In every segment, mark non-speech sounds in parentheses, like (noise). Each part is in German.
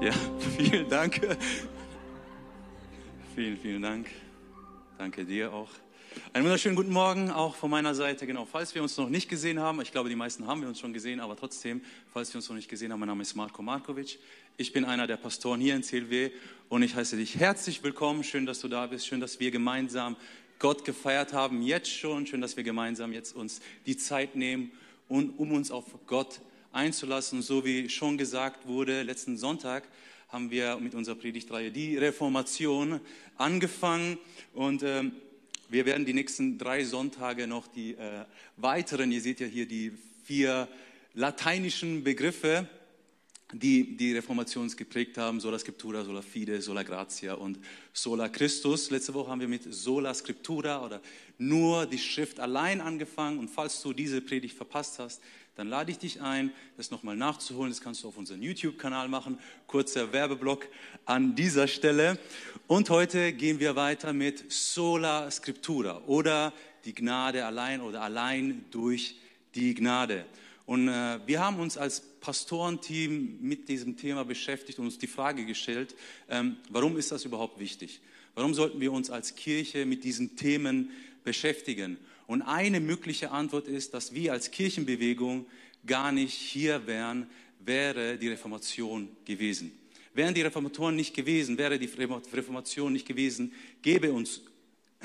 Ja, (laughs) vielen Dank. Vielen, vielen Dank. Danke dir auch. Einen wunderschönen guten Morgen auch von meiner Seite. Genau, falls wir uns noch nicht gesehen haben, ich glaube, die meisten haben wir uns schon gesehen, aber trotzdem, falls wir uns noch nicht gesehen haben, mein Name ist Marko Markovic. Ich bin einer der Pastoren hier in CLW und ich heiße dich herzlich willkommen. Schön, dass du da bist. Schön, dass wir gemeinsam Gott gefeiert haben, jetzt schon. Schön, dass wir gemeinsam jetzt uns die Zeit nehmen, um uns auf Gott einzulassen. So wie schon gesagt wurde, letzten Sonntag haben wir mit unserer Predigtreihe die Reformation angefangen und ähm, wir werden die nächsten drei Sonntage noch die äh, weiteren, ihr seht ja hier die vier lateinischen Begriffe, die die Reformation geprägt haben, sola scriptura, sola fide, sola gratia und sola Christus. Letzte Woche haben wir mit sola scriptura oder nur die Schrift allein angefangen und falls du diese Predigt verpasst hast, dann lade ich dich ein, das nochmal nachzuholen. Das kannst du auf unserem YouTube-Kanal machen. Kurzer Werbeblock an dieser Stelle. Und heute gehen wir weiter mit Sola Scriptura oder die Gnade allein oder allein durch die Gnade. Und äh, wir haben uns als Pastorenteam mit diesem Thema beschäftigt und uns die Frage gestellt, ähm, warum ist das überhaupt wichtig? Warum sollten wir uns als Kirche mit diesen Themen beschäftigen? Und eine mögliche Antwort ist, dass wir als Kirchenbewegung gar nicht hier wären, wäre die Reformation gewesen. Wären die Reformatoren nicht gewesen, wäre die Reformation nicht gewesen, gäbe, uns,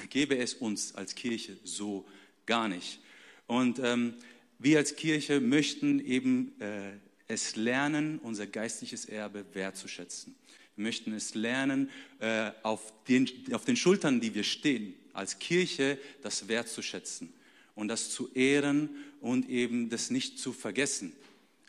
gäbe es uns als Kirche so gar nicht. Und ähm, wir als Kirche möchten eben äh, es lernen, unser geistliches Erbe wertzuschätzen. Wir möchten es lernen, äh, auf, den, auf den Schultern, die wir stehen, als Kirche das wertzuschätzen und das zu ehren und eben das nicht zu vergessen.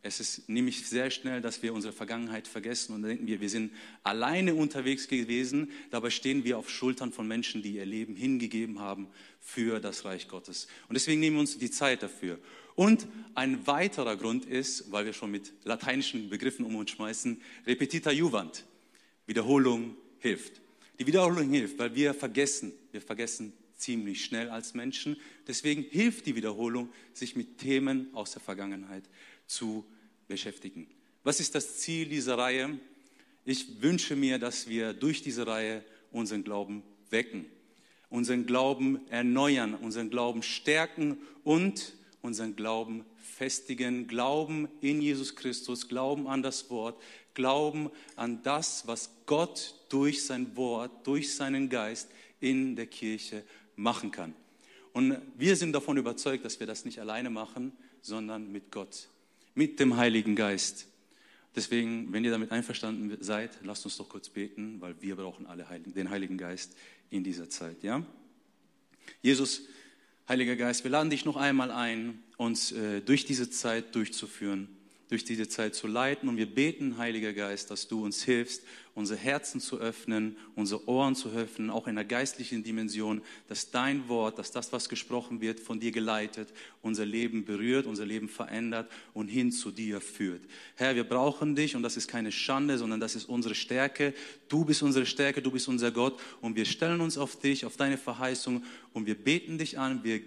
Es ist nämlich sehr schnell, dass wir unsere Vergangenheit vergessen und denken wir, wir sind alleine unterwegs gewesen. Dabei stehen wir auf Schultern von Menschen, die ihr Leben hingegeben haben für das Reich Gottes. Und deswegen nehmen wir uns die Zeit dafür. Und ein weiterer Grund ist, weil wir schon mit lateinischen Begriffen um uns schmeißen, repetita juvant. Wiederholung hilft. Die Wiederholung hilft, weil wir vergessen, wir vergessen ziemlich schnell als Menschen. Deswegen hilft die Wiederholung, sich mit Themen aus der Vergangenheit zu beschäftigen. Was ist das Ziel dieser Reihe? Ich wünsche mir, dass wir durch diese Reihe unseren Glauben wecken, unseren Glauben erneuern, unseren Glauben stärken und unseren Glauben festigen. Glauben in Jesus Christus, Glauben an das Wort, Glauben an das, was Gott durch sein Wort, durch seinen Geist in der Kirche machen kann. Und wir sind davon überzeugt, dass wir das nicht alleine machen, sondern mit Gott, mit dem Heiligen Geist. Deswegen, wenn ihr damit einverstanden seid, lasst uns doch kurz beten, weil wir brauchen alle den Heiligen Geist in dieser Zeit. Ja? Jesus, Heiliger Geist, wir laden dich noch einmal ein, uns äh, durch diese Zeit durchzuführen durch diese Zeit zu leiten. Und wir beten, Heiliger Geist, dass du uns hilfst, unsere Herzen zu öffnen, unsere Ohren zu öffnen, auch in der geistlichen Dimension, dass dein Wort, dass das, was gesprochen wird, von dir geleitet, unser Leben berührt, unser Leben verändert und hin zu dir führt. Herr, wir brauchen dich und das ist keine Schande, sondern das ist unsere Stärke. Du bist unsere Stärke, du bist unser Gott und wir stellen uns auf dich, auf deine Verheißung und wir beten dich an, wir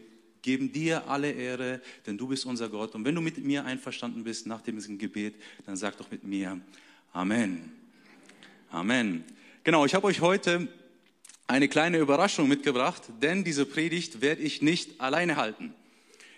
geben dir alle Ehre, denn du bist unser Gott. Und wenn du mit mir einverstanden bist nach dem Gebet, dann sag doch mit mir Amen. Amen. Genau, ich habe euch heute eine kleine Überraschung mitgebracht, denn diese Predigt werde ich nicht alleine halten.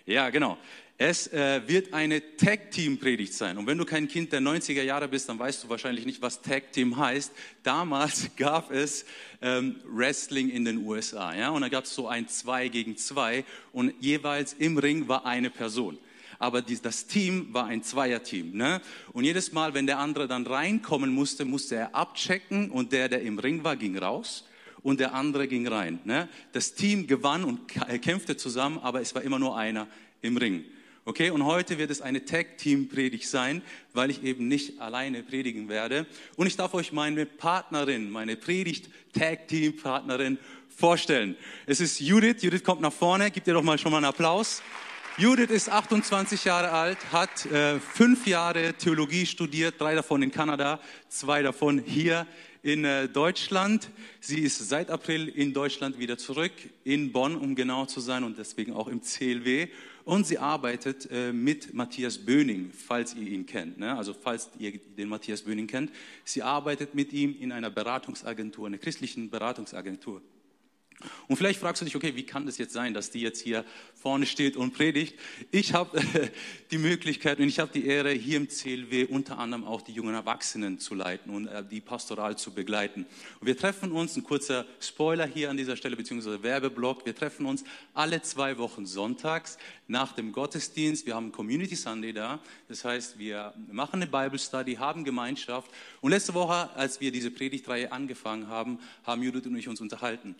Ja, genau. Es äh, wird eine Tag-Team-Predigt sein. Und wenn du kein Kind der 90er Jahre bist, dann weißt du wahrscheinlich nicht, was Tag-Team heißt. Damals (laughs) gab es ähm, Wrestling in den USA. Ja? Und da gab es so ein Zwei gegen Zwei und jeweils im Ring war eine Person. Aber die, das Team war ein Zweierteam. Ne? Und jedes Mal, wenn der andere dann reinkommen musste, musste er abchecken und der, der im Ring war, ging raus und der andere ging rein. Ne? Das Team gewann und kämpfte zusammen, aber es war immer nur einer im Ring. Okay, und heute wird es eine Tag-Team-Predigt sein, weil ich eben nicht alleine predigen werde. Und ich darf euch meine Partnerin, meine Predigt-Tag-Team-Partnerin vorstellen. Es ist Judith. Judith kommt nach vorne. Gebt ihr doch mal schon mal einen Applaus. Judith ist 28 Jahre alt, hat äh, fünf Jahre Theologie studiert, drei davon in Kanada, zwei davon hier in äh, Deutschland. Sie ist seit April in Deutschland wieder zurück, in Bonn, um genau zu sein, und deswegen auch im CLW. Und sie arbeitet äh, mit Matthias Böning, falls ihr ihn kennt. Ne? Also falls ihr den Matthias Böning kennt. Sie arbeitet mit ihm in einer Beratungsagentur, einer christlichen Beratungsagentur. Und vielleicht fragst du dich, okay, wie kann das jetzt sein, dass die jetzt hier vorne steht und predigt? Ich habe äh, die Möglichkeit und ich habe die Ehre, hier im CLW unter anderem auch die jungen Erwachsenen zu leiten und äh, die pastoral zu begleiten. Und wir treffen uns, ein kurzer Spoiler hier an dieser Stelle, beziehungsweise Werbeblock, wir treffen uns alle zwei Wochen sonntags nach dem Gottesdienst. Wir haben Community Sunday da, das heißt, wir machen eine Bible Study, haben Gemeinschaft. Und letzte Woche, als wir diese Predigtreihe angefangen haben, haben Judith und ich uns unterhalten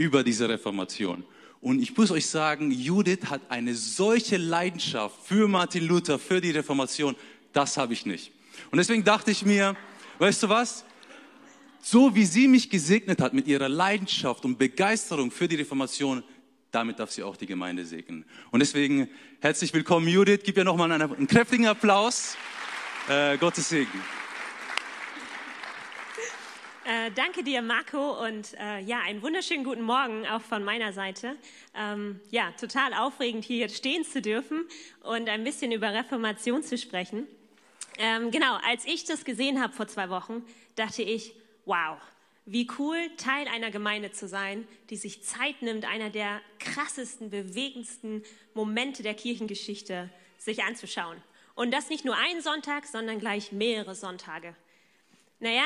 über diese Reformation. Und ich muss euch sagen, Judith hat eine solche Leidenschaft für Martin Luther, für die Reformation, das habe ich nicht. Und deswegen dachte ich mir, weißt du was? So wie sie mich gesegnet hat mit ihrer Leidenschaft und Begeisterung für die Reformation, damit darf sie auch die Gemeinde segnen. Und deswegen herzlich willkommen, Judith. Gib ihr nochmal einen, einen kräftigen Applaus. Äh, Gottes Segen. Äh, danke dir, Marco, und äh, ja, einen wunderschönen guten Morgen auch von meiner Seite. Ähm, ja, total aufregend, hier jetzt stehen zu dürfen und ein bisschen über Reformation zu sprechen. Ähm, genau, als ich das gesehen habe vor zwei Wochen, dachte ich, wow, wie cool, Teil einer Gemeinde zu sein, die sich Zeit nimmt, einer der krassesten, bewegendsten Momente der Kirchengeschichte sich anzuschauen. Und das nicht nur einen Sonntag, sondern gleich mehrere Sonntage. Naja,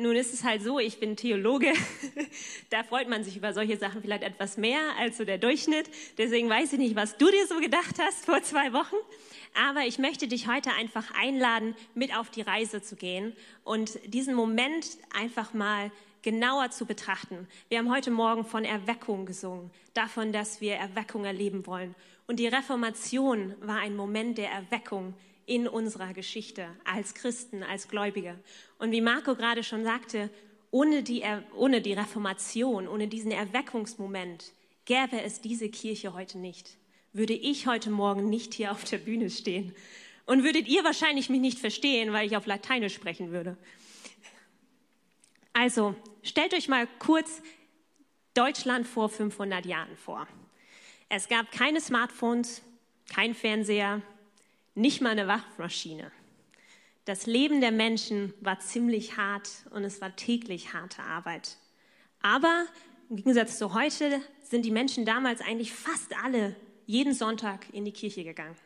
nun ist es halt so, ich bin Theologe. (laughs) da freut man sich über solche Sachen vielleicht etwas mehr als so der Durchschnitt. Deswegen weiß ich nicht, was du dir so gedacht hast vor zwei Wochen. Aber ich möchte dich heute einfach einladen, mit auf die Reise zu gehen und diesen Moment einfach mal genauer zu betrachten. Wir haben heute Morgen von Erweckung gesungen, davon, dass wir Erweckung erleben wollen. Und die Reformation war ein Moment der Erweckung in unserer Geschichte als Christen, als Gläubige. Und wie Marco gerade schon sagte, ohne die, ohne die Reformation, ohne diesen Erweckungsmoment gäbe es diese Kirche heute nicht. Würde ich heute Morgen nicht hier auf der Bühne stehen. Und würdet ihr wahrscheinlich mich nicht verstehen, weil ich auf Lateinisch sprechen würde. Also, stellt euch mal kurz Deutschland vor 500 Jahren vor. Es gab keine Smartphones, kein Fernseher, nicht mal eine Waschmaschine. Das Leben der Menschen war ziemlich hart und es war täglich harte Arbeit. Aber im Gegensatz zu heute sind die Menschen damals eigentlich fast alle jeden Sonntag in die Kirche gegangen.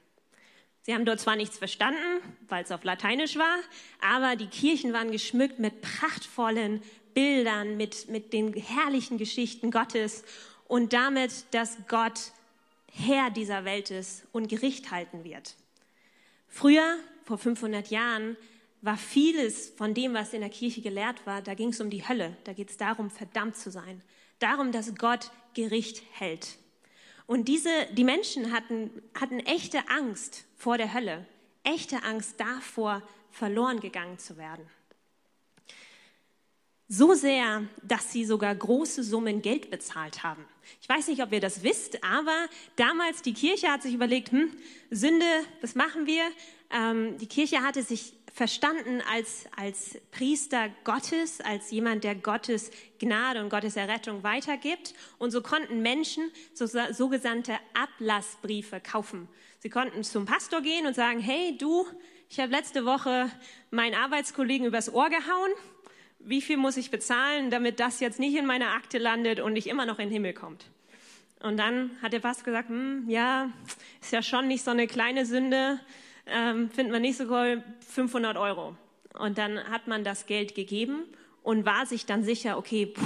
Sie haben dort zwar nichts verstanden, weil es auf Lateinisch war, aber die Kirchen waren geschmückt mit prachtvollen Bildern, mit, mit den herrlichen Geschichten Gottes und damit, dass Gott Herr dieser Welt ist und Gericht halten wird. Früher, vor 500 Jahren, war vieles von dem, was in der Kirche gelehrt war, da ging es um die Hölle, da geht es darum, verdammt zu sein, darum, dass Gott Gericht hält. Und diese, die Menschen hatten, hatten echte Angst vor der Hölle, echte Angst davor, verloren gegangen zu werden. So sehr, dass sie sogar große Summen Geld bezahlt haben. Ich weiß nicht, ob ihr das wisst, aber damals die Kirche hat sich überlegt, hm, Sünde, was machen wir? Ähm, die Kirche hatte sich verstanden als, als Priester Gottes, als jemand, der Gottes Gnade und Gottes Errettung weitergibt. Und so konnten Menschen so, sogenannte Ablassbriefe kaufen. Sie konnten zum Pastor gehen und sagen, hey du, ich habe letzte Woche meinen Arbeitskollegen übers Ohr gehauen wie viel muss ich bezahlen, damit das jetzt nicht in meiner Akte landet und nicht immer noch in den Himmel kommt. Und dann hat der Pastor gesagt, hm, ja, ist ja schon nicht so eine kleine Sünde, ähm, finden wir nicht so cool, 500 Euro. Und dann hat man das Geld gegeben und war sich dann sicher, okay, puh,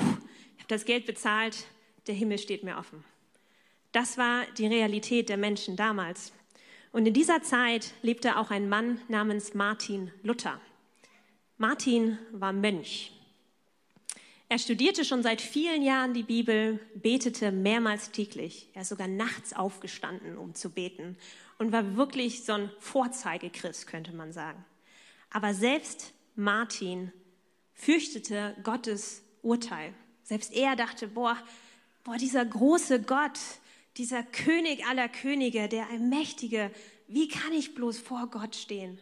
ich habe das Geld bezahlt, der Himmel steht mir offen. Das war die Realität der Menschen damals. Und in dieser Zeit lebte auch ein Mann namens Martin Luther. Martin war Mönch. Er studierte schon seit vielen Jahren die Bibel, betete mehrmals täglich. Er ist sogar nachts aufgestanden, um zu beten und war wirklich so ein Vorzeigechrist, könnte man sagen. Aber selbst Martin fürchtete Gottes Urteil. Selbst er dachte, boah, boah, dieser große Gott, dieser König aller Könige, der Allmächtige, wie kann ich bloß vor Gott stehen?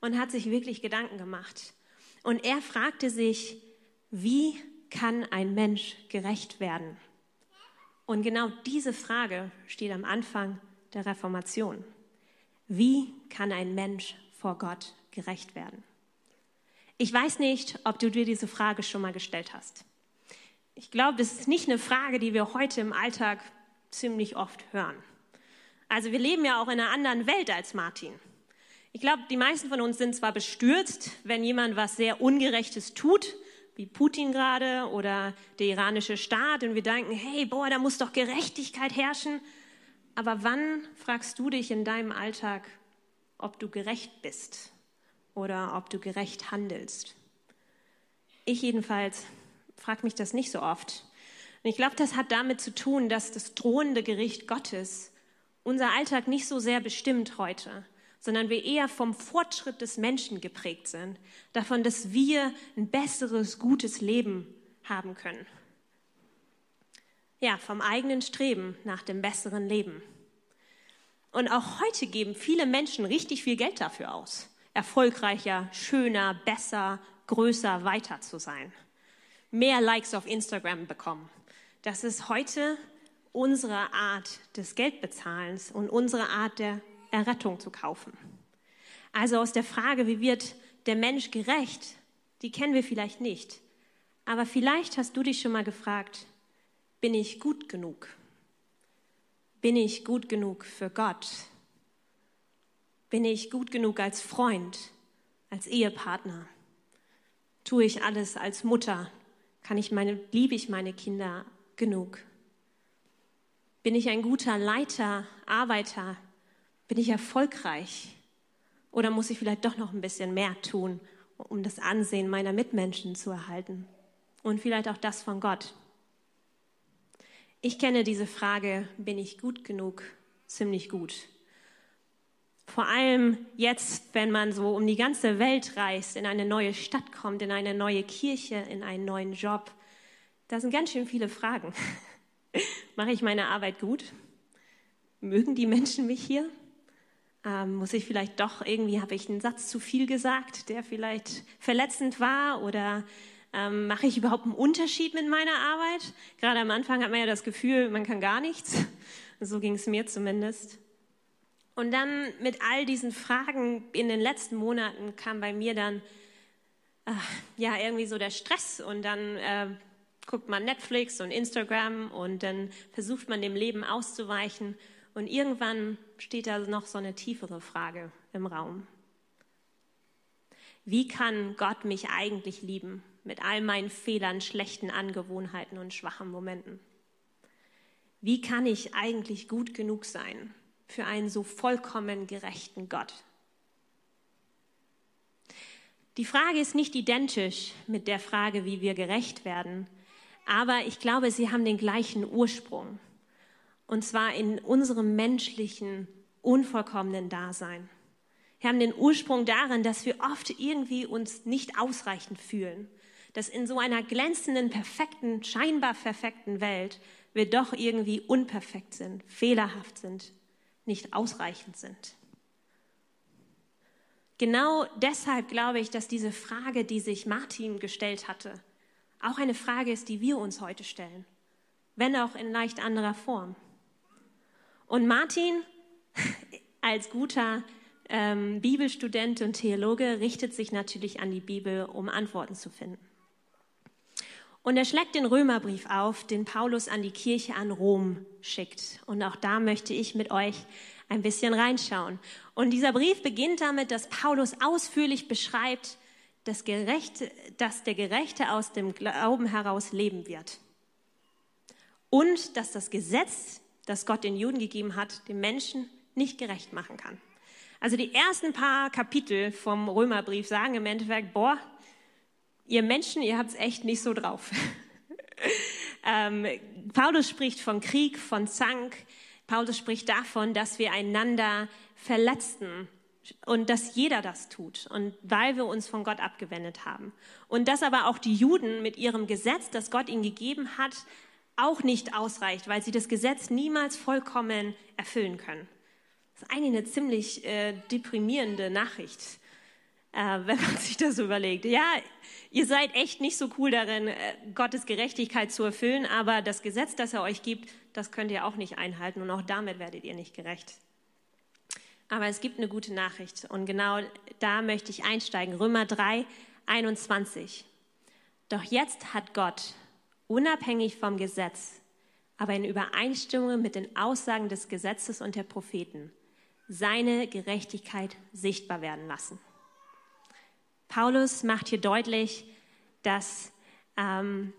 Und hat sich wirklich Gedanken gemacht. Und er fragte sich, wie kann ein Mensch gerecht werden? Und genau diese Frage steht am Anfang der Reformation. Wie kann ein Mensch vor Gott gerecht werden? Ich weiß nicht, ob du dir diese Frage schon mal gestellt hast. Ich glaube, das ist nicht eine Frage, die wir heute im Alltag ziemlich oft hören. Also wir leben ja auch in einer anderen Welt als Martin. Ich glaube, die meisten von uns sind zwar bestürzt, wenn jemand was sehr Ungerechtes tut, wie Putin gerade oder der iranische Staat, und wir denken, hey, boah, da muss doch Gerechtigkeit herrschen. Aber wann fragst du dich in deinem Alltag, ob du gerecht bist oder ob du gerecht handelst? Ich jedenfalls frage mich das nicht so oft. Und ich glaube, das hat damit zu tun, dass das drohende Gericht Gottes unser Alltag nicht so sehr bestimmt heute, sondern wir eher vom Fortschritt des Menschen geprägt sind, davon, dass wir ein besseres, gutes Leben haben können. Ja, vom eigenen Streben nach dem besseren Leben. Und auch heute geben viele Menschen richtig viel Geld dafür aus, erfolgreicher, schöner, besser, größer, weiter zu sein. Mehr Likes auf Instagram bekommen. Das ist heute unsere Art des Geldbezahlens und unsere Art der Errettung zu kaufen. Also aus der Frage, wie wird der Mensch gerecht, die kennen wir vielleicht nicht. Aber vielleicht hast du dich schon mal gefragt, bin ich gut genug? Bin ich gut genug für Gott? Bin ich gut genug als Freund, als Ehepartner? Tue ich alles als Mutter? Kann ich meine, liebe ich meine Kinder genug? Bin ich ein guter Leiter, Arbeiter? Bin ich erfolgreich? Oder muss ich vielleicht doch noch ein bisschen mehr tun, um das Ansehen meiner Mitmenschen zu erhalten? Und vielleicht auch das von Gott. Ich kenne diese Frage, bin ich gut genug, ziemlich gut. Vor allem jetzt, wenn man so um die ganze Welt reist, in eine neue Stadt kommt, in eine neue Kirche, in einen neuen Job. Da sind ganz schön viele Fragen. (laughs) Mache ich meine Arbeit gut? Mögen die Menschen mich hier? Ähm, muss ich vielleicht doch irgendwie, habe ich einen Satz zu viel gesagt, der vielleicht verletzend war? Oder ähm, mache ich überhaupt einen Unterschied mit meiner Arbeit? Gerade am Anfang hat man ja das Gefühl, man kann gar nichts. (laughs) So ging es mir zumindest. Und dann mit all diesen Fragen in den letzten Monaten kam bei mir dann äh, ja irgendwie so der Stress und dann äh, guckt man Netflix und Instagram und dann versucht man dem Leben auszuweichen und irgendwann steht da noch so eine tiefere Frage im Raum. Wie kann Gott mich eigentlich lieben? Mit all meinen Fehlern, schlechten Angewohnheiten und schwachen Momenten? Wie kann ich eigentlich gut genug sein für einen so vollkommen gerechten Gott? Die Frage ist nicht identisch mit der Frage, wie wir gerecht werden, aber ich glaube, sie haben den gleichen Ursprung. Und zwar in unserem menschlichen, unvollkommenen Dasein. Wir haben den Ursprung darin, dass wir oft irgendwie uns nicht ausreichend fühlen, dass in so einer glänzenden, perfekten, scheinbar perfekten Welt wir doch irgendwie unperfekt sind, fehlerhaft sind, nicht ausreichend sind. Genau deshalb glaube ich, dass diese Frage, die sich Martin gestellt hatte, auch eine Frage ist, die wir uns heute stellen, wenn auch in leicht anderer Form. Und Martin, (laughs) als guter ähm, Bibelstudent und Theologe, richtet sich natürlich an die Bibel, um Antworten zu finden. Und er schlägt den Römerbrief auf, den Paulus an die Kirche an Rom schickt. Und auch da möchte ich mit euch ein bisschen reinschauen. Und dieser Brief beginnt damit, dass Paulus ausführlich beschreibt, dass, Gerechte, dass der Gerechte aus dem Glauben heraus leben wird. Und dass das Gesetz, das Gott den Juden gegeben hat, den Menschen nicht gerecht machen kann. Also die ersten paar Kapitel vom Römerbrief sagen im Endeffekt, boah, ihr Menschen, ihr habt es echt nicht so drauf. (laughs) ähm, Paulus spricht von Krieg, von Zank. Paulus spricht davon, dass wir einander verletzten und dass jeder das tut und weil wir uns von Gott abgewendet haben. Und dass aber auch die Juden mit ihrem Gesetz, das Gott ihnen gegeben hat, auch nicht ausreicht, weil sie das Gesetz niemals vollkommen erfüllen können. Das ist eigentlich eine ziemlich äh, deprimierende Nachricht. Äh, wenn man (laughs) sich das überlegt. Ja, ihr seid echt nicht so cool darin, äh, Gottes Gerechtigkeit zu erfüllen, aber das Gesetz, das er euch gibt, das könnt ihr auch nicht einhalten und auch damit werdet ihr nicht gerecht. Aber es gibt eine gute Nachricht und genau da möchte ich einsteigen. Römer 3, 21. Doch jetzt hat Gott, unabhängig vom Gesetz, aber in Übereinstimmung mit den Aussagen des Gesetzes und der Propheten, seine Gerechtigkeit sichtbar werden lassen. Paulus macht hier deutlich, dass ähm,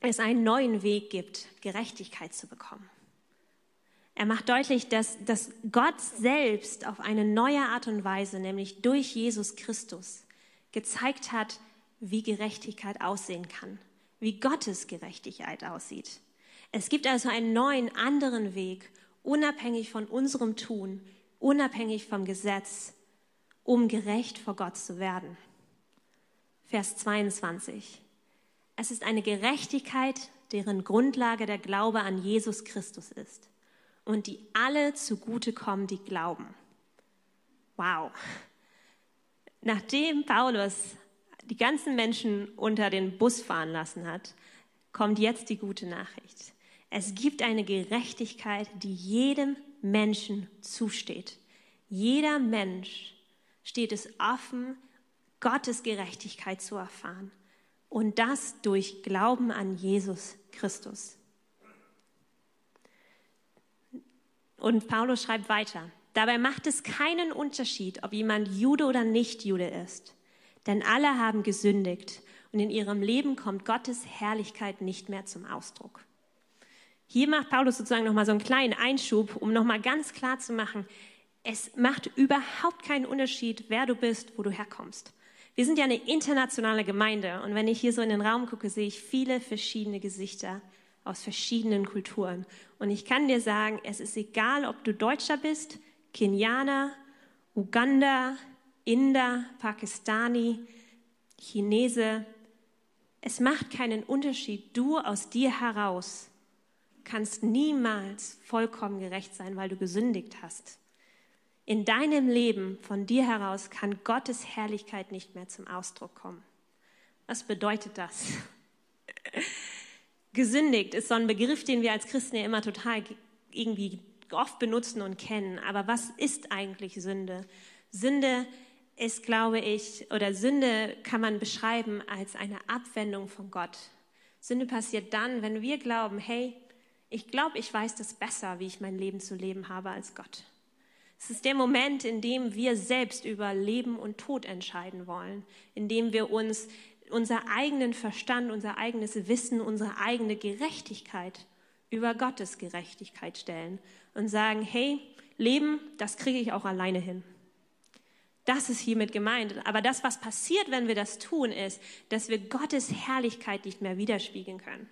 es einen neuen Weg gibt, Gerechtigkeit zu bekommen. Er macht deutlich, dass, dass Gott selbst auf eine neue Art und Weise, nämlich durch Jesus Christus, gezeigt hat, wie Gerechtigkeit aussehen kann, wie Gottes Gerechtigkeit aussieht. Es gibt also einen neuen, anderen Weg, unabhängig von unserem Tun, unabhängig vom Gesetz, um gerecht vor Gott zu werden. Vers 22. Es ist eine Gerechtigkeit, deren Grundlage der Glaube an Jesus Christus ist und die alle zugutekommen, die glauben. Wow. Nachdem Paulus die ganzen Menschen unter den Bus fahren lassen hat, kommt jetzt die gute Nachricht. Es gibt eine Gerechtigkeit, die jedem Menschen zusteht. Jeder Mensch steht es offen, Gottes Gerechtigkeit zu erfahren. Und das durch Glauben an Jesus Christus. Und Paulus schreibt weiter. Dabei macht es keinen Unterschied, ob jemand Jude oder nicht Jude ist. Denn alle haben gesündigt und in ihrem Leben kommt Gottes Herrlichkeit nicht mehr zum Ausdruck. Hier macht Paulus sozusagen nochmal so einen kleinen Einschub, um nochmal ganz klar zu machen, es macht überhaupt keinen Unterschied, wer du bist, wo du herkommst. Wir sind ja eine internationale Gemeinde und wenn ich hier so in den Raum gucke, sehe ich viele verschiedene Gesichter aus verschiedenen Kulturen. Und ich kann dir sagen, es ist egal, ob du Deutscher bist, Kenianer, Uganda, Inder, Pakistani, Chinese. Es macht keinen Unterschied. Du aus dir heraus kannst niemals vollkommen gerecht sein, weil du gesündigt hast. In deinem Leben von dir heraus kann Gottes Herrlichkeit nicht mehr zum Ausdruck kommen. Was bedeutet das? (laughs) Gesündigt ist so ein Begriff, den wir als Christen ja immer total irgendwie oft benutzen und kennen. Aber was ist eigentlich Sünde? Sünde ist, glaube ich, oder Sünde kann man beschreiben als eine Abwendung von Gott. Sünde passiert dann, wenn wir glauben, hey, ich glaube, ich weiß das besser, wie ich mein Leben zu leben habe als Gott. Es ist der Moment, in dem wir selbst über Leben und Tod entscheiden wollen, in dem wir uns unser eigenen Verstand, unser eigenes Wissen, unsere eigene Gerechtigkeit über Gottes Gerechtigkeit stellen und sagen, hey, Leben, das kriege ich auch alleine hin. Das ist hiermit gemeint. Aber das, was passiert, wenn wir das tun, ist, dass wir Gottes Herrlichkeit nicht mehr widerspiegeln können.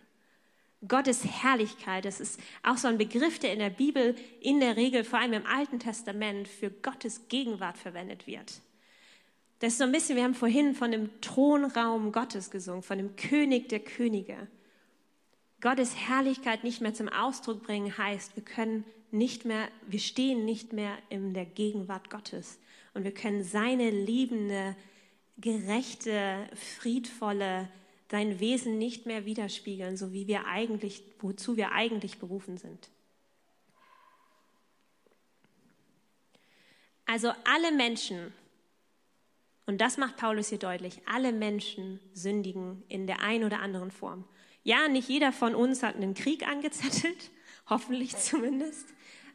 Gottes Herrlichkeit, das ist auch so ein Begriff, der in der Bibel in der Regel, vor allem im Alten Testament, für Gottes Gegenwart verwendet wird. Das ist so ein bisschen, wir haben vorhin von dem Thronraum Gottes gesungen, von dem König der Könige. Gottes Herrlichkeit nicht mehr zum Ausdruck bringen heißt, wir können nicht mehr, wir stehen nicht mehr in der Gegenwart Gottes und wir können seine liebende, gerechte, friedvolle, sein Wesen nicht mehr widerspiegeln, so wie wir eigentlich, wozu wir eigentlich berufen sind. Also alle Menschen und das macht Paulus hier deutlich. Alle Menschen sündigen in der einen oder anderen Form. Ja, nicht jeder von uns hat einen Krieg angezettelt, (laughs) hoffentlich zumindest.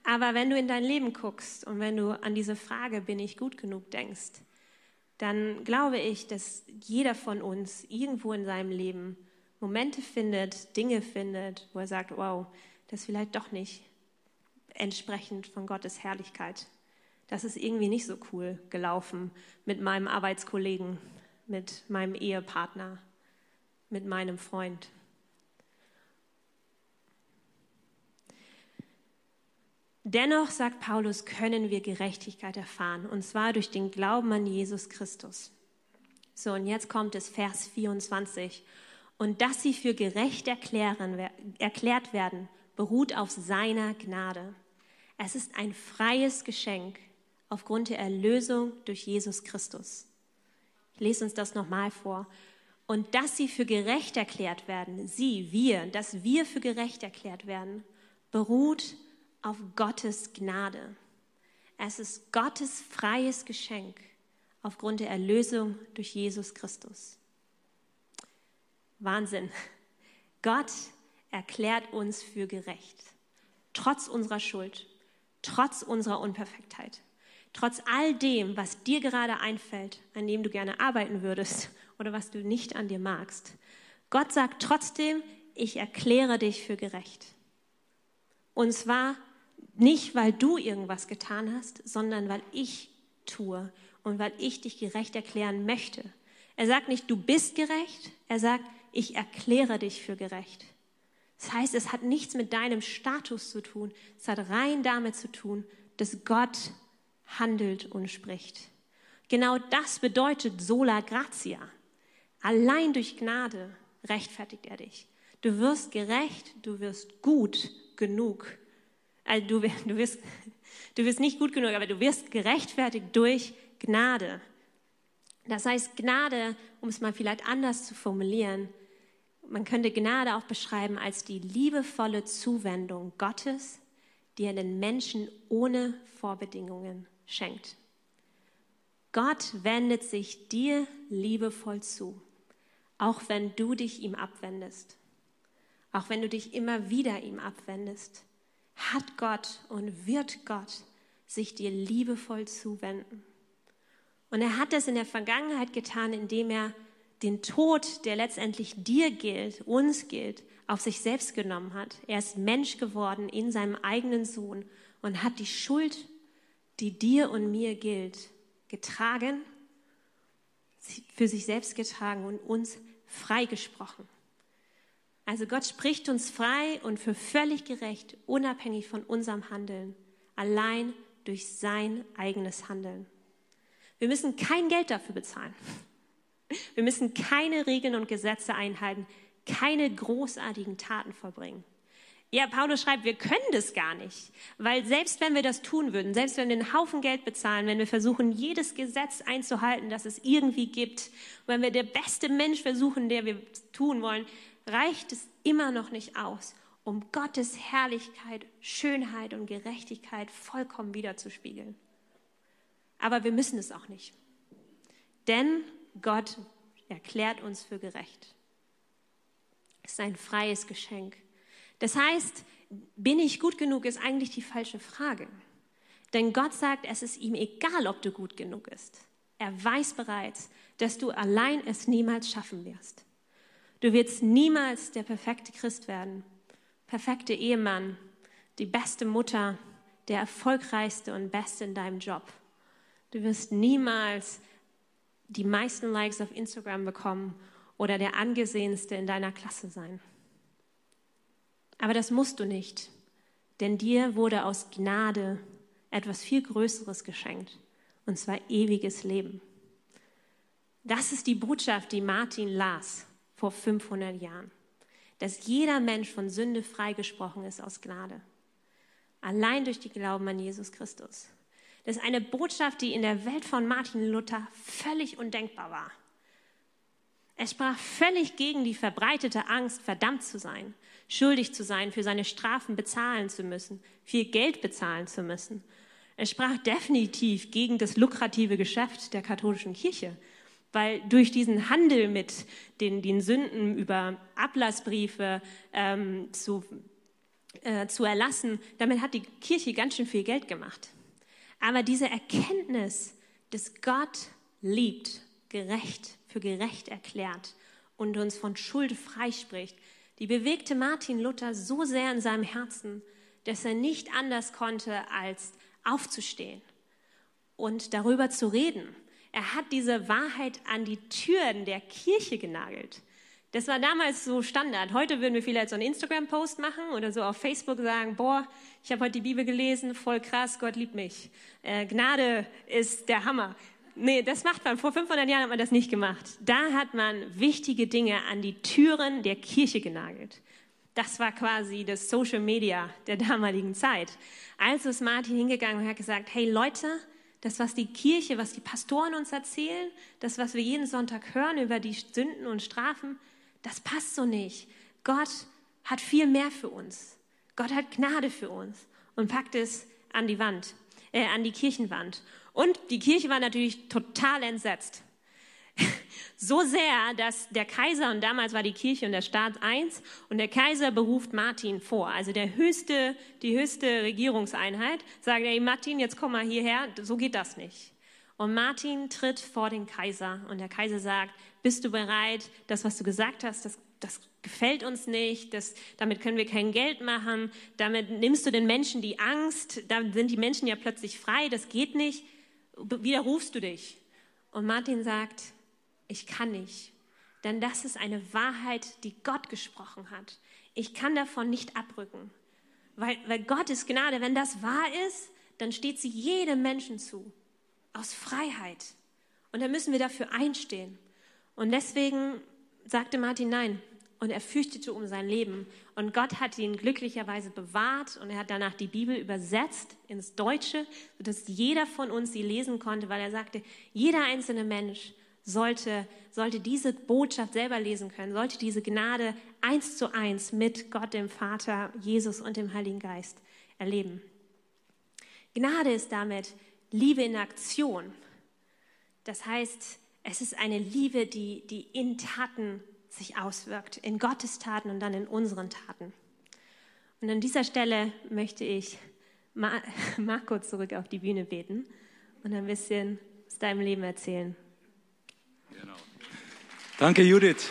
Aber wenn du in dein Leben guckst und wenn du an diese Frage, bin ich gut genug, denkst, dann glaube ich, dass jeder von uns irgendwo in seinem Leben Momente findet, Dinge findet, wo er sagt, wow, das ist vielleicht doch nicht entsprechend von Gottes Herrlichkeit das ist irgendwie nicht so cool gelaufen mit meinem Arbeitskollegen, mit meinem Ehepartner, mit meinem Freund. Dennoch, sagt Paulus, können wir Gerechtigkeit erfahren, und zwar durch den Glauben an Jesus Christus. So, und jetzt kommt es, Vers 24. Und dass sie für gerecht erklären, erklärt werden, beruht auf seiner Gnade. Es ist ein freies Geschenk, aufgrund der Erlösung durch Jesus Christus. Ich lese uns das nochmal vor. Und dass sie für gerecht erklärt werden, sie, wir, dass wir für gerecht erklärt werden, beruht auf Gottes Gnade. Es ist Gottes freies Geschenk aufgrund der Erlösung durch Jesus Christus. Wahnsinn. Gott erklärt uns für gerecht, trotz unserer Schuld, trotz unserer Unperfektheit, trotz all dem, was dir gerade einfällt, an dem du gerne arbeiten würdest (laughs) oder was du nicht an dir magst. Gott sagt trotzdem, ich erkläre dich für gerecht. Und zwar nicht, weil du irgendwas getan hast, sondern weil ich tue und weil ich dich gerecht erklären möchte. Er sagt nicht, du bist gerecht, er sagt, ich erkläre dich für gerecht. Das heißt, es hat nichts mit deinem Status zu tun, es hat rein damit zu tun, dass Gott handelt und spricht. Genau das bedeutet sola gratia. Allein durch Gnade rechtfertigt er dich. Du wirst gerecht, du wirst gut genug. Also du, du, wirst, du wirst nicht gut genug, aber du wirst gerechtfertigt durch Gnade. Das heißt, Gnade, um es mal vielleicht anders zu formulieren, man könnte Gnade auch beschreiben als die liebevolle Zuwendung Gottes, die er den Menschen ohne Vorbedingungen schenkt. Gott wendet sich dir liebevoll zu, auch wenn du dich ihm abwendest, auch wenn du dich immer wieder ihm abwendest, hat Gott und wird Gott sich dir liebevoll zuwenden. Und er hat das in der Vergangenheit getan, indem er den Tod, der letztendlich dir gilt, uns gilt, auf sich selbst genommen hat. Er ist Mensch geworden in seinem eigenen Sohn und hat die Schuld, die dir und mir gilt, getragen, für sich selbst getragen und uns freigesprochen. Also Gott spricht uns frei und für völlig gerecht, unabhängig von unserem Handeln, allein durch sein eigenes Handeln. Wir müssen kein Geld dafür bezahlen. Wir müssen keine Regeln und Gesetze einhalten, keine großartigen Taten vollbringen. Ja, Paulus schreibt, wir können das gar nicht, weil selbst wenn wir das tun würden, selbst wenn wir einen Haufen Geld bezahlen, wenn wir versuchen, jedes Gesetz einzuhalten, das es irgendwie gibt, wenn wir der beste Mensch versuchen, der wir tun wollen, reicht es immer noch nicht aus, um Gottes Herrlichkeit, Schönheit und Gerechtigkeit vollkommen wiederzuspiegeln. Aber wir müssen es auch nicht. Denn Gott erklärt uns für gerecht. Es ist ein freies Geschenk. Das heißt, bin ich gut genug, ist eigentlich die falsche Frage. Denn Gott sagt, es ist ihm egal, ob du gut genug bist. Er weiß bereits, dass du allein es niemals schaffen wirst. Du wirst niemals der perfekte Christ werden, perfekte Ehemann, die beste Mutter, der erfolgreichste und beste in deinem Job. Du wirst niemals die meisten Likes auf Instagram bekommen oder der angesehenste in deiner Klasse sein. Aber das musst du nicht, denn dir wurde aus Gnade etwas viel Größeres geschenkt, und zwar ewiges Leben. Das ist die Botschaft, die Martin las vor 500 Jahren, dass jeder Mensch von Sünde freigesprochen ist aus Gnade, allein durch die Glauben an Jesus Christus. Das ist eine Botschaft, die in der Welt von Martin Luther völlig undenkbar war. Er sprach völlig gegen die verbreitete Angst, verdammt zu sein, schuldig zu sein, für seine Strafen bezahlen zu müssen, viel Geld bezahlen zu müssen. Er sprach definitiv gegen das lukrative Geschäft der katholischen Kirche, weil durch diesen Handel mit den, den Sünden über Ablassbriefe ähm, zu, äh, zu erlassen, damit hat die Kirche ganz schön viel Geld gemacht. Aber diese Erkenntnis, dass Gott liebt, gerecht, für gerecht erklärt und uns von Schuld freispricht, die bewegte Martin Luther so sehr in seinem Herzen, dass er nicht anders konnte, als aufzustehen und darüber zu reden. Er hat diese Wahrheit an die Türen der Kirche genagelt. Das war damals so Standard. Heute würden wir vielleicht so einen Instagram-Post machen oder so auf Facebook sagen, boah, ich habe heute die Bibel gelesen, voll krass, Gott liebt mich. Äh, Gnade ist der Hammer. Nee, das macht man. Vor 500 Jahren hat man das nicht gemacht. Da hat man wichtige Dinge an die Türen der Kirche genagelt. Das war quasi das Social Media der damaligen Zeit. Also ist Martin hingegangen und hat gesagt, hey Leute, das, was die Kirche, was die Pastoren uns erzählen, das, was wir jeden Sonntag hören über die Sünden und Strafen, das passt so nicht. Gott hat viel mehr für uns. Gott hat Gnade für uns und packt es an die Wand, äh, an die Kirchenwand. Und die Kirche war natürlich total entsetzt. (laughs) So sehr, dass der Kaiser, und damals war die Kirche und der Staat eins, und der Kaiser beruft Martin vor, also der höchste, die höchste Regierungseinheit, sagt, ey Martin, jetzt komm mal hierher, so geht das nicht. Und Martin tritt vor den Kaiser und der Kaiser sagt, bist du bereit, das, was du gesagt hast, das, das gefällt uns nicht, das, damit können wir kein Geld machen, damit nimmst du den Menschen die Angst, dann sind die Menschen ja plötzlich frei, das geht nicht, widerrufst du dich. Und Martin sagt, ich kann nicht, denn das ist eine Wahrheit, die Gott gesprochen hat. Ich kann davon nicht abrücken, weil, weil Gott ist Gnade. Wenn das wahr ist, dann steht sie jedem Menschen zu, aus Freiheit. Und da müssen wir dafür einstehen. Und deswegen sagte Martin nein. Und er fürchtete um sein Leben. Und Gott hat ihn glücklicherweise bewahrt und er hat danach die Bibel übersetzt ins Deutsche, sodass jeder von uns sie lesen konnte, weil er sagte, jeder einzelne Mensch sollte, sollte diese Botschaft selber lesen können, sollte diese Gnade eins zu eins mit Gott, dem Vater, Jesus und dem Heiligen Geist erleben. Gnade ist damit Liebe in Aktion. Das heißt, es ist eine Liebe, die, die in Taten sich auswirkt, in Gottes Taten und dann in unseren Taten. Und an dieser Stelle möchte ich (laughs) Marco zurück auf die Bühne beten und ein bisschen aus deinem Leben erzählen. Danke, Judith.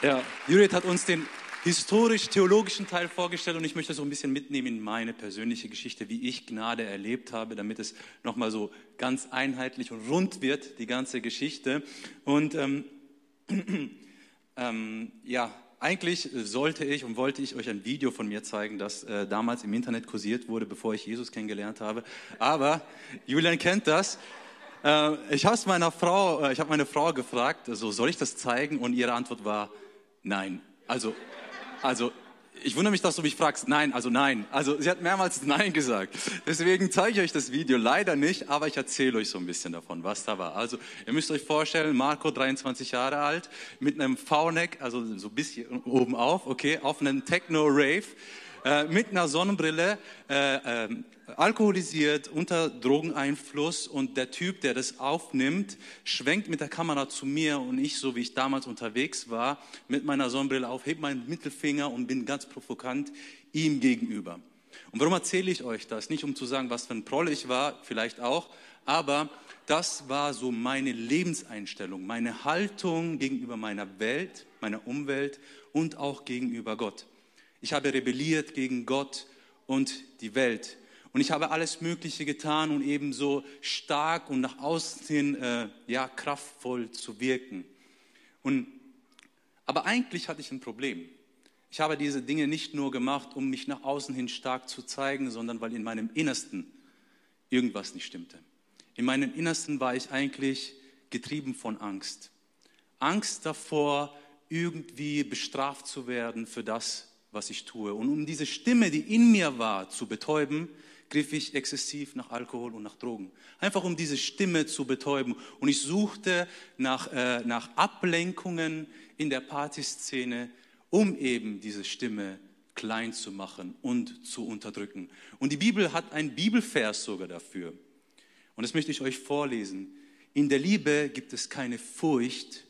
Ja, Judith hat uns den historisch-theologischen Teil vorgestellt und ich möchte so ein bisschen mitnehmen in meine persönliche Geschichte, wie ich Gnade erlebt habe, damit es nochmal so ganz einheitlich und rund wird, die ganze Geschichte. Und ähm, (clears throat) ähm, ja, eigentlich sollte ich und wollte ich euch ein Video von mir zeigen, das äh, damals im Internet kursiert wurde, bevor ich Jesus kennengelernt habe. Aber Julian kennt das. Äh, ich habe meiner Frau, äh, ich habe meine Frau gefragt, also soll ich das zeigen? Und ihre Antwort war nein. Also, also ich wundere mich, dass du mich fragst. Nein, also nein. Also sie hat mehrmals (laughs) Nein gesagt. Deswegen zeige ich euch das Video leider nicht, aber ich erzähle euch so ein bisschen davon, was da war. Also ihr müsst euch vorstellen, Marco, 23 Jahre alt, mit einem V-Neck, also so ein bisschen oben auf, okay, auf einem Techno-Rave, äh, mit einer Sonnenbrille, äh, äh, alkoholisiert, unter Drogeneinfluss und der Typ, der das aufnimmt, schwenkt mit der Kamera zu mir und ich, so wie ich damals unterwegs war, mit meiner Sonnenbrille auf, heb meinen Mittelfinger und bin ganz provokant ihm gegenüber. Und warum erzähle ich euch das? Nicht um zu sagen, was für ein Proll ich war, vielleicht auch, aber das war so meine Lebenseinstellung, meine Haltung gegenüber meiner Welt, meiner Umwelt und auch gegenüber Gott. Ich habe rebelliert gegen Gott und die Welt. Und ich habe alles Mögliche getan, um eben so stark und nach außen hin äh, ja, kraftvoll zu wirken. Und, aber eigentlich hatte ich ein Problem. Ich habe diese Dinge nicht nur gemacht, um mich nach außen hin stark zu zeigen, sondern weil in meinem Innersten irgendwas nicht stimmte. In meinem Innersten war ich eigentlich getrieben von Angst. Angst davor, irgendwie bestraft zu werden für das, was ich tue. Und um diese Stimme, die in mir war, zu betäuben, griff ich exzessiv nach Alkohol und nach Drogen. Einfach um diese Stimme zu betäuben. Und ich suchte nach, äh, nach Ablenkungen in der Partyszene, um eben diese Stimme klein zu machen und zu unterdrücken. Und die Bibel hat einen Bibelvers sogar dafür. Und das möchte ich euch vorlesen. In der Liebe gibt es keine Furcht,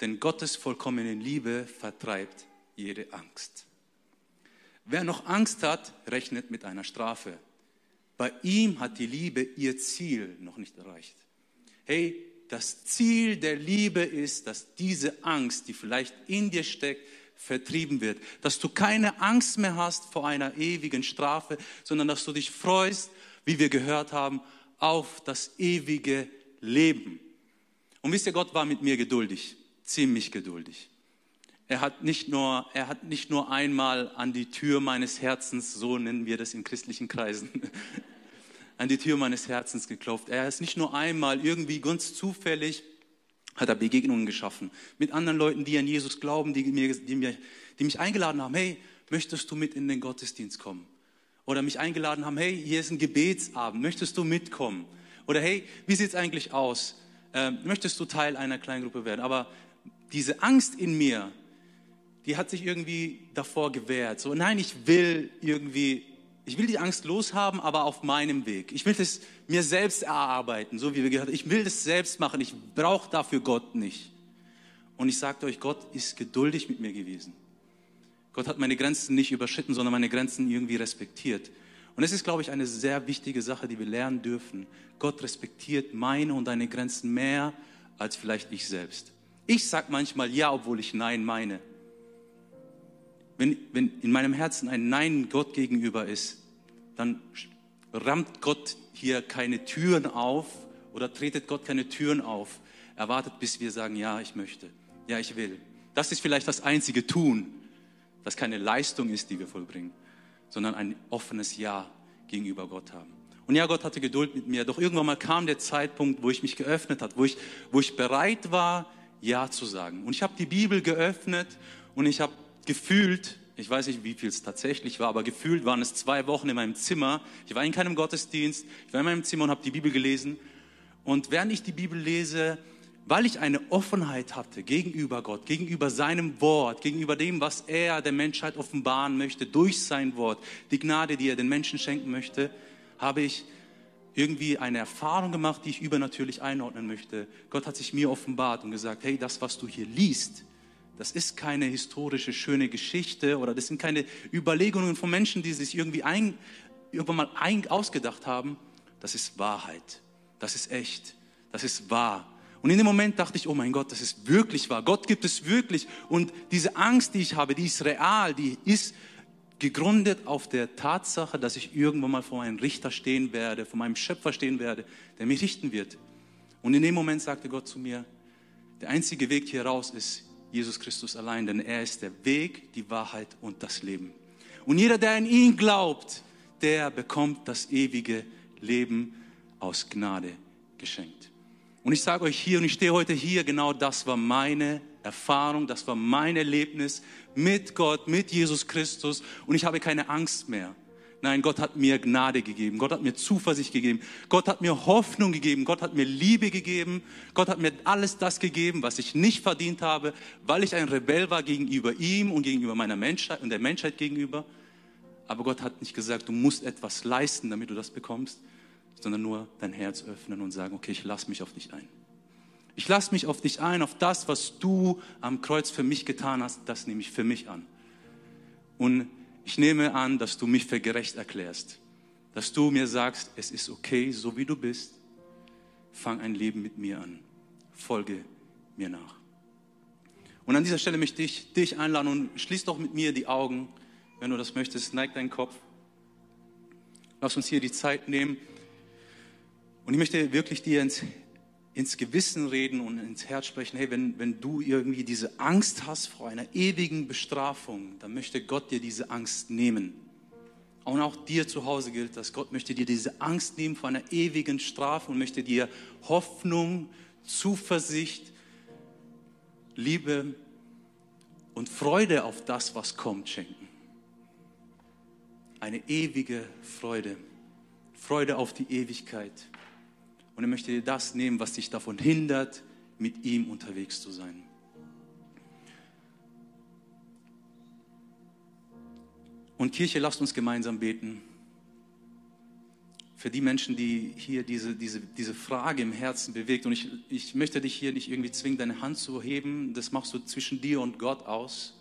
denn Gottes vollkommene Liebe vertreibt jede Angst. Wer noch Angst hat, rechnet mit einer Strafe. Bei ihm hat die Liebe ihr Ziel noch nicht erreicht. Hey, das Ziel der Liebe ist, dass diese Angst, die vielleicht in dir steckt, vertrieben wird. Dass du keine Angst mehr hast vor einer ewigen Strafe, sondern dass du dich freust, wie wir gehört haben, auf das ewige Leben. Und wisst ihr, Gott war mit mir geduldig, ziemlich geduldig. Er hat nicht nur, er hat nicht nur einmal an die Tür meines Herzens, so nennen wir das in christlichen Kreisen, (laughs) an die Tür meines Herzens geklopft. Er ist nicht nur einmal irgendwie ganz zufällig, hat er Begegnungen geschaffen mit anderen Leuten, die an Jesus glauben, die, mir, die, mir, die mich eingeladen haben, hey, möchtest du mit in den Gottesdienst kommen? Oder mich eingeladen haben, hey, hier ist ein Gebetsabend, möchtest du mitkommen? Oder hey, wie sieht es eigentlich aus? Ähm, möchtest du Teil einer Kleingruppe werden? Aber diese Angst in mir, die hat sich irgendwie davor gewehrt. So, nein, ich will irgendwie, ich will die Angst loshaben, aber auf meinem Weg. Ich will das mir selbst erarbeiten, so wie wir gehört haben. Ich will das selbst machen. Ich brauche dafür Gott nicht. Und ich sagte euch, Gott ist geduldig mit mir gewesen. Gott hat meine Grenzen nicht überschritten, sondern meine Grenzen irgendwie respektiert. Und es ist, glaube ich, eine sehr wichtige Sache, die wir lernen dürfen. Gott respektiert meine und deine Grenzen mehr als vielleicht ich selbst. Ich sage manchmal ja, obwohl ich Nein meine. Wenn, wenn in meinem Herzen ein Nein Gott gegenüber ist, dann rammt Gott hier keine Türen auf oder tretet Gott keine Türen auf. Er wartet, bis wir sagen, ja, ich möchte, ja, ich will. Das ist vielleicht das einzige Tun, das keine Leistung ist, die wir vollbringen, sondern ein offenes Ja gegenüber Gott haben. Und ja, Gott hatte Geduld mit mir. Doch irgendwann mal kam der Zeitpunkt, wo ich mich geöffnet hat, wo ich, wo ich bereit war, Ja zu sagen. Und ich habe die Bibel geöffnet und ich habe gefühlt, ich weiß nicht, wie viel es tatsächlich war, aber gefühlt waren es zwei Wochen in meinem Zimmer. Ich war in keinem Gottesdienst, ich war in meinem Zimmer und habe die Bibel gelesen. Und während ich die Bibel lese, weil ich eine Offenheit hatte gegenüber Gott, gegenüber seinem Wort, gegenüber dem, was er der Menschheit offenbaren möchte durch sein Wort, die Gnade, die er den Menschen schenken möchte, habe ich irgendwie eine Erfahrung gemacht, die ich übernatürlich einordnen möchte. Gott hat sich mir offenbart und gesagt, hey, das, was du hier liest, das ist keine historische schöne Geschichte oder das sind keine Überlegungen von Menschen, die sich irgendwie ein, irgendwann mal ein, ausgedacht haben. Das ist Wahrheit. Das ist echt. Das ist wahr. Und in dem Moment dachte ich, oh mein Gott, das ist wirklich wahr. Gott gibt es wirklich. Und diese Angst, die ich habe, die ist real, die ist gegründet auf der Tatsache, dass ich irgendwann mal vor einem Richter stehen werde, vor meinem Schöpfer stehen werde, der mich richten wird. Und in dem Moment sagte Gott zu mir, der einzige Weg hier raus ist Jesus Christus allein, denn er ist der Weg, die Wahrheit und das Leben. Und jeder, der an ihn glaubt, der bekommt das ewige Leben aus Gnade geschenkt. Und ich sage euch hier, und ich stehe heute hier, genau das war meine Erfahrung, das war mein Erlebnis mit Gott, mit Jesus Christus. Und ich habe keine Angst mehr. Nein, Gott hat mir Gnade gegeben. Gott hat mir Zuversicht gegeben. Gott hat mir Hoffnung gegeben. Gott hat mir Liebe gegeben. Gott hat mir alles das gegeben, was ich nicht verdient habe, weil ich ein Rebell war gegenüber ihm und gegenüber meiner Menschheit und der Menschheit gegenüber. Aber Gott hat nicht gesagt, du musst etwas leisten, damit du das bekommst, sondern nur dein Herz öffnen und sagen, okay, ich lasse mich auf dich ein. Ich lasse mich auf dich ein, auf das, was du am Kreuz für mich getan hast, das nehme ich für mich an. Und ich nehme an, dass du mich für gerecht erklärst, dass du mir sagst, es ist okay, so wie du bist, fang ein Leben mit mir an, folge mir nach. Und an dieser Stelle möchte ich dich einladen und schließ doch mit mir die Augen, wenn du das möchtest, neig deinen Kopf. Lass uns hier die Zeit nehmen. Und ich möchte wirklich dir ins ins Gewissen reden und ins Herz sprechen, hey, wenn, wenn du irgendwie diese Angst hast vor einer ewigen Bestrafung, dann möchte Gott dir diese Angst nehmen. Und auch dir zu Hause gilt das. Gott möchte dir diese Angst nehmen vor einer ewigen Strafe und möchte dir Hoffnung, Zuversicht, Liebe und Freude auf das, was kommt, schenken. Eine ewige Freude. Freude auf die Ewigkeit. Und er möchte dir das nehmen, was dich davon hindert, mit ihm unterwegs zu sein. Und Kirche, lasst uns gemeinsam beten. Für die Menschen, die hier diese, diese, diese Frage im Herzen bewegt. Und ich, ich möchte dich hier nicht irgendwie zwingen, deine Hand zu heben. Das machst du zwischen dir und Gott aus.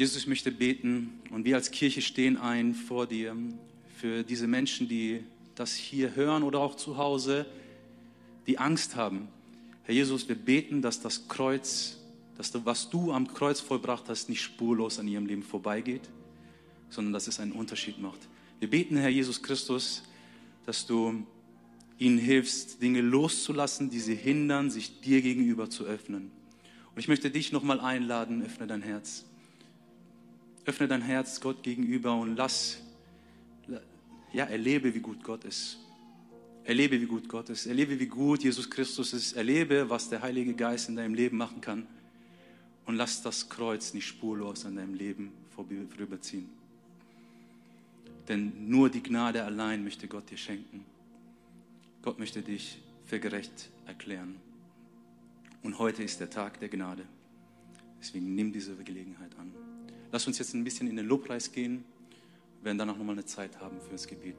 Jesus, ich möchte beten und wir als Kirche stehen ein vor dir für diese Menschen, die das hier hören oder auch zu Hause, die Angst haben. Herr Jesus, wir beten, dass das Kreuz, dass du, was du am Kreuz vollbracht hast, nicht spurlos an ihrem Leben vorbeigeht, sondern dass es einen Unterschied macht. Wir beten, Herr Jesus Christus, dass du ihnen hilfst, Dinge loszulassen, die sie hindern, sich dir gegenüber zu öffnen. Und ich möchte dich nochmal einladen, öffne dein Herz. Öffne dein Herz Gott gegenüber und lass, ja, erlebe, wie gut Gott ist. Erlebe, wie gut Gott ist. Erlebe, wie gut Jesus Christus ist. Erlebe, was der Heilige Geist in deinem Leben machen kann. Und lass das Kreuz nicht spurlos an deinem Leben vorüberziehen. Denn nur die Gnade allein möchte Gott dir schenken. Gott möchte dich für gerecht erklären. Und heute ist der Tag der Gnade. Deswegen nimm diese Gelegenheit an. Lass uns jetzt ein bisschen in den Lobpreis gehen. Wir werden dann auch nochmal eine Zeit haben für das Gebet.